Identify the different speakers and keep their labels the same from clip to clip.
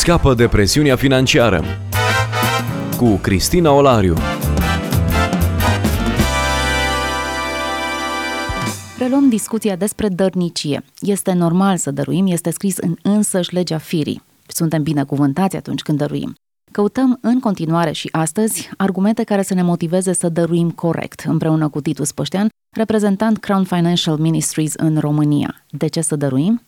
Speaker 1: Scapă de presiunea financiară cu Cristina Olariu.
Speaker 2: Reluăm discuția despre dărnicie. Este normal să dăruim, este scris în însăși legea firii. Suntem binecuvântați atunci când dăruim. Căutăm în continuare și astăzi argumente care să ne motiveze să dăruim corect, împreună cu Titus Păștean, reprezentant Crown Financial Ministries în România. De ce să dăruim?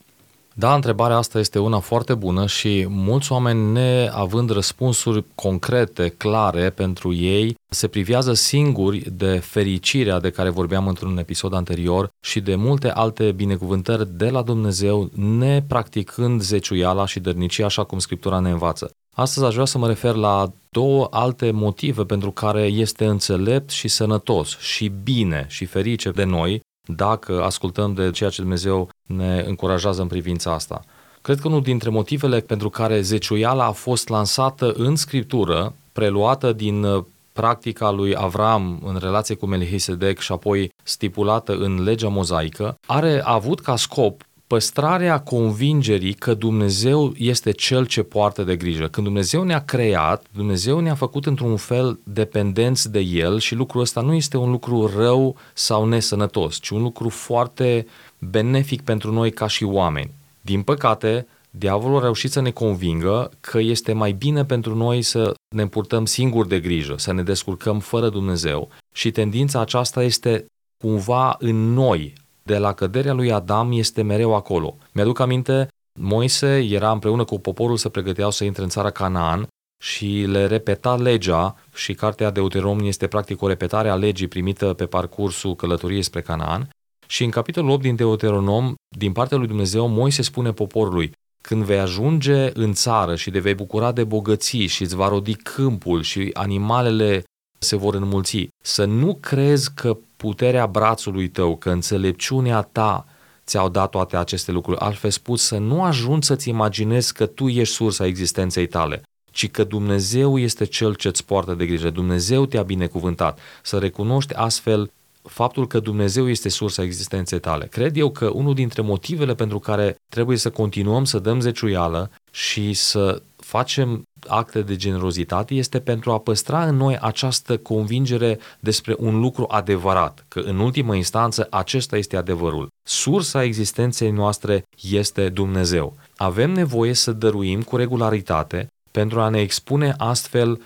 Speaker 3: Da, întrebarea asta este una foarte bună și mulți oameni, neavând răspunsuri concrete, clare pentru ei, se privează singuri de fericirea de care vorbeam într-un episod anterior și de multe alte binecuvântări de la Dumnezeu, nepracticând zeciuiala și dărnicia așa cum Scriptura ne învață. Astăzi aș vrea să mă refer la două alte motive pentru care este înțelept și sănătos și bine și ferice de noi dacă ascultăm de ceea ce Dumnezeu ne încurajează în privința asta. Cred că unul dintre motivele pentru care zeciuiala a fost lansată în Scriptură, preluată din uh, practica lui Avram în relație cu Melchisedec și apoi stipulată în legea mozaică, are avut ca scop păstrarea convingerii că Dumnezeu este cel ce poartă de grijă. Când Dumnezeu ne-a creat, Dumnezeu ne-a făcut într-un fel dependenți de El și lucrul ăsta nu este un lucru rău sau nesănătos, ci un lucru foarte benefic pentru noi ca și oameni. Din păcate, diavolul a reușit să ne convingă că este mai bine pentru noi să ne purtăm singuri de grijă, să ne descurcăm fără Dumnezeu și tendința aceasta este cumva în noi, de la căderea lui Adam este mereu acolo. Mi-aduc aminte, Moise era împreună cu poporul să pregăteau să intre în țara Canaan și le repeta legea și cartea Deuteronom este practic o repetare a legii primită pe parcursul călătoriei spre Canaan. Și în capitolul 8 din Deuteronom, din partea lui Dumnezeu, Moise spune poporului, când vei ajunge în țară și te vei bucura de bogății și îți va rodi câmpul și animalele se vor înmulți, să nu crezi că puterea brațului tău, că înțelepciunea ta ți-au dat toate aceste lucruri. Altfel spus, să nu ajungi să-ți imaginezi că tu ești sursa existenței tale, ci că Dumnezeu este Cel ce îți poartă de grijă. Dumnezeu te-a binecuvântat. Să recunoști astfel faptul că Dumnezeu este sursa existenței tale. Cred eu că unul dintre motivele pentru care trebuie să continuăm să dăm zeciuială și să facem acte de generozitate este pentru a păstra în noi această convingere despre un lucru adevărat, că în ultimă instanță acesta este adevărul. Sursa existenței noastre este Dumnezeu. Avem nevoie să dăruim cu regularitate pentru a ne expune astfel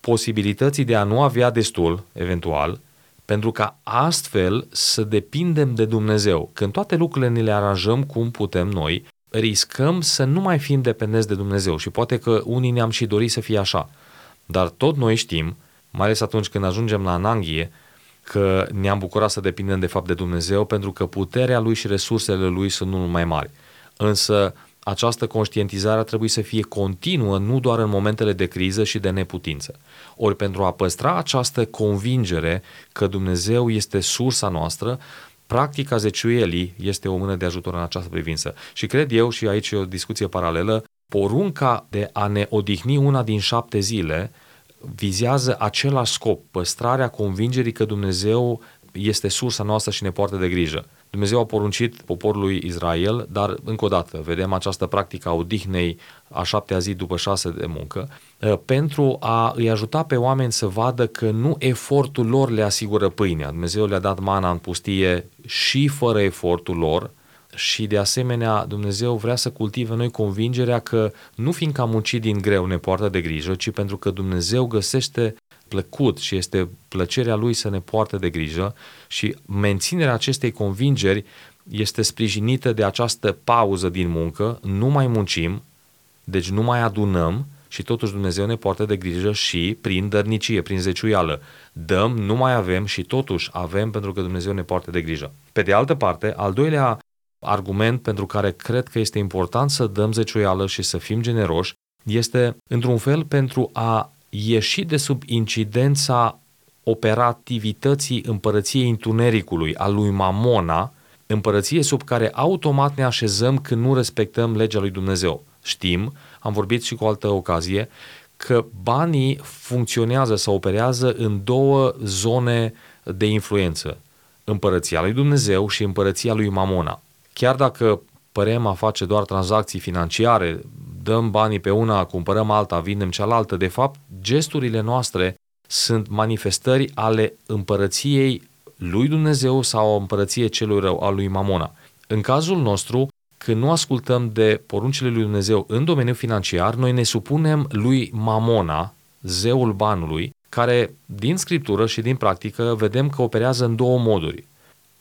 Speaker 3: posibilității de a nu avea destul, eventual, pentru ca astfel să depindem de Dumnezeu. Când toate lucrurile ne le aranjăm cum putem noi, riscăm să nu mai fim dependenți de Dumnezeu și poate că unii ne-am și dorit să fie așa. Dar tot noi știm, mai ales atunci când ajungem la ananghie, că ne-am bucurat să depindem de fapt de Dumnezeu pentru că puterea Lui și resursele Lui sunt mult mai mari. Însă această conștientizare trebuie să fie continuă, nu doar în momentele de criză și de neputință. Ori pentru a păstra această convingere că Dumnezeu este sursa noastră, practica zeciuielii este o mână de ajutor în această privință. Și cred eu, și aici e o discuție paralelă, porunca de a ne odihni una din șapte zile vizează același scop, păstrarea convingerii că Dumnezeu este sursa noastră și ne poartă de grijă. Dumnezeu a poruncit poporului Israel, dar încă o dată vedem această practică a odihnei a șaptea zi după șase de muncă, ă, pentru a îi ajuta pe oameni să vadă că nu efortul lor le asigură pâinea. Dumnezeu le-a dat mana în pustie și fără efortul lor, și de asemenea Dumnezeu vrea să cultive noi convingerea că nu fiindcă am muncit din greu ne poartă de grijă, ci pentru că Dumnezeu găsește plăcut și este plăcerea lui să ne poarte de grijă și menținerea acestei convingeri este sprijinită de această pauză din muncă, nu mai muncim, deci nu mai adunăm și totuși Dumnezeu ne poartă de grijă și prin dărnicie, prin zeciuială. Dăm, nu mai avem și totuși avem pentru că Dumnezeu ne poartă de grijă. Pe de altă parte, al doilea argument pentru care cred că este important să dăm zeciuială și să fim generoși este, într-un fel, pentru a ieși de sub incidența operativității împărăției întunericului, a lui Mamona, împărăție sub care automat ne așezăm când nu respectăm legea lui Dumnezeu. Știm, am vorbit și cu o altă ocazie, că banii funcționează sau operează în două zone de influență. Împărăția lui Dumnezeu și împărăția lui Mamona. Chiar dacă părem a face doar tranzacții financiare dăm banii pe una, cumpărăm alta, vindem cealaltă. De fapt, gesturile noastre sunt manifestări ale împărăției lui Dumnezeu sau o împărăție celui rău, al lui Mamona. În cazul nostru, când nu ascultăm de poruncile lui Dumnezeu în domeniul financiar, noi ne supunem lui Mamona, zeul banului, care din scriptură și din practică vedem că operează în două moduri.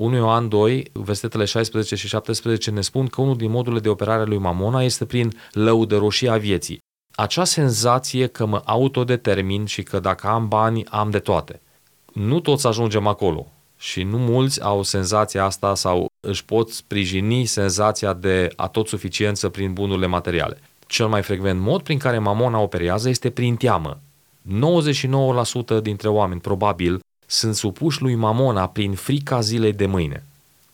Speaker 3: 1 Ioan 2, versetele 16 și 17 ne spun că unul din modurile de operare a lui Mamona este prin lăudăroșia vieții. Acea senzație că mă autodetermin și că dacă am bani, am de toate. Nu toți ajungem acolo și nu mulți au senzația asta sau își pot sprijini senzația de atot suficiență prin bunurile materiale. Cel mai frecvent mod prin care Mamona operează este prin teamă. 99% dintre oameni, probabil, sunt supuși lui Mamona prin frica zilei de mâine.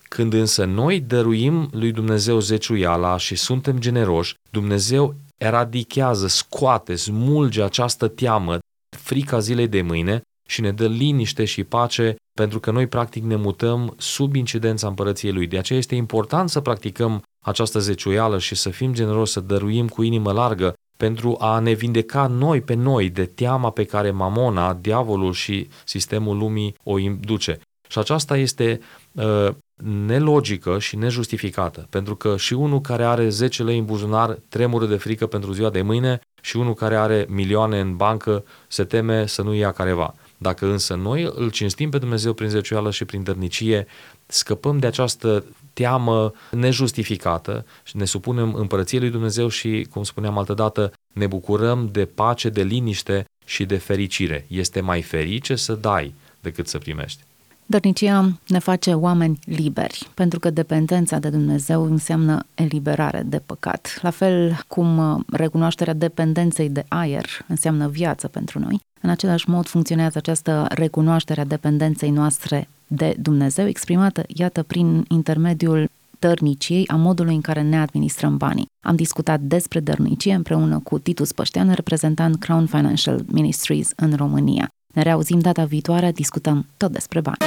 Speaker 3: Când însă noi dăruim lui Dumnezeu zeciuiala și suntem generoși, Dumnezeu eradichează, scoate, smulge această teamă, frica zilei de mâine și ne dă liniște și pace pentru că noi practic ne mutăm sub incidența împărăției Lui. De aceea este important să practicăm această zeciuială și să fim generoși, să dăruim cu inimă largă pentru a ne vindeca noi pe noi de teama pe care mamona, diavolul și sistemul lumii o induce. Și aceasta este uh, nelogică și nejustificată, pentru că și unul care are 10 lei în buzunar tremură de frică pentru ziua de mâine și unul care are milioane în bancă se teme să nu ia careva. Dacă însă noi îl cinstim pe Dumnezeu prin zecioală și prin dărnicie, scăpăm de această teamă nejustificată și ne supunem împărăției lui Dumnezeu și, cum spuneam altădată, ne bucurăm de pace, de liniște și de fericire. Este mai ferice să dai decât să primești.
Speaker 2: Dărnicia ne face oameni liberi, pentru că dependența de Dumnezeu înseamnă eliberare de păcat. La fel cum uh, recunoașterea dependenței de aer înseamnă viață pentru noi, în același mod funcționează această recunoaștere a dependenței noastre de Dumnezeu, exprimată, iată, prin intermediul dărniciei, a modului în care ne administrăm banii. Am discutat despre dărnicie împreună cu Titus Păștean, reprezentant Crown Financial Ministries în România. Ne reauzim data viitoare, discutăm tot despre bani.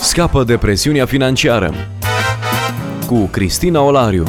Speaker 1: Scapă de presiunea financiară cu Cristina Olariu.